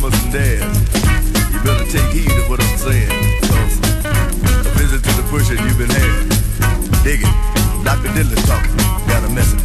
Mamas and dads, you better take heed of what I'm saying. Cause a visit to the pusher you've been had. Dig it. Dr. Diddler talking. Got a message.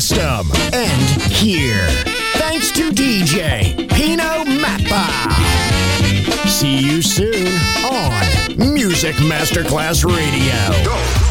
System.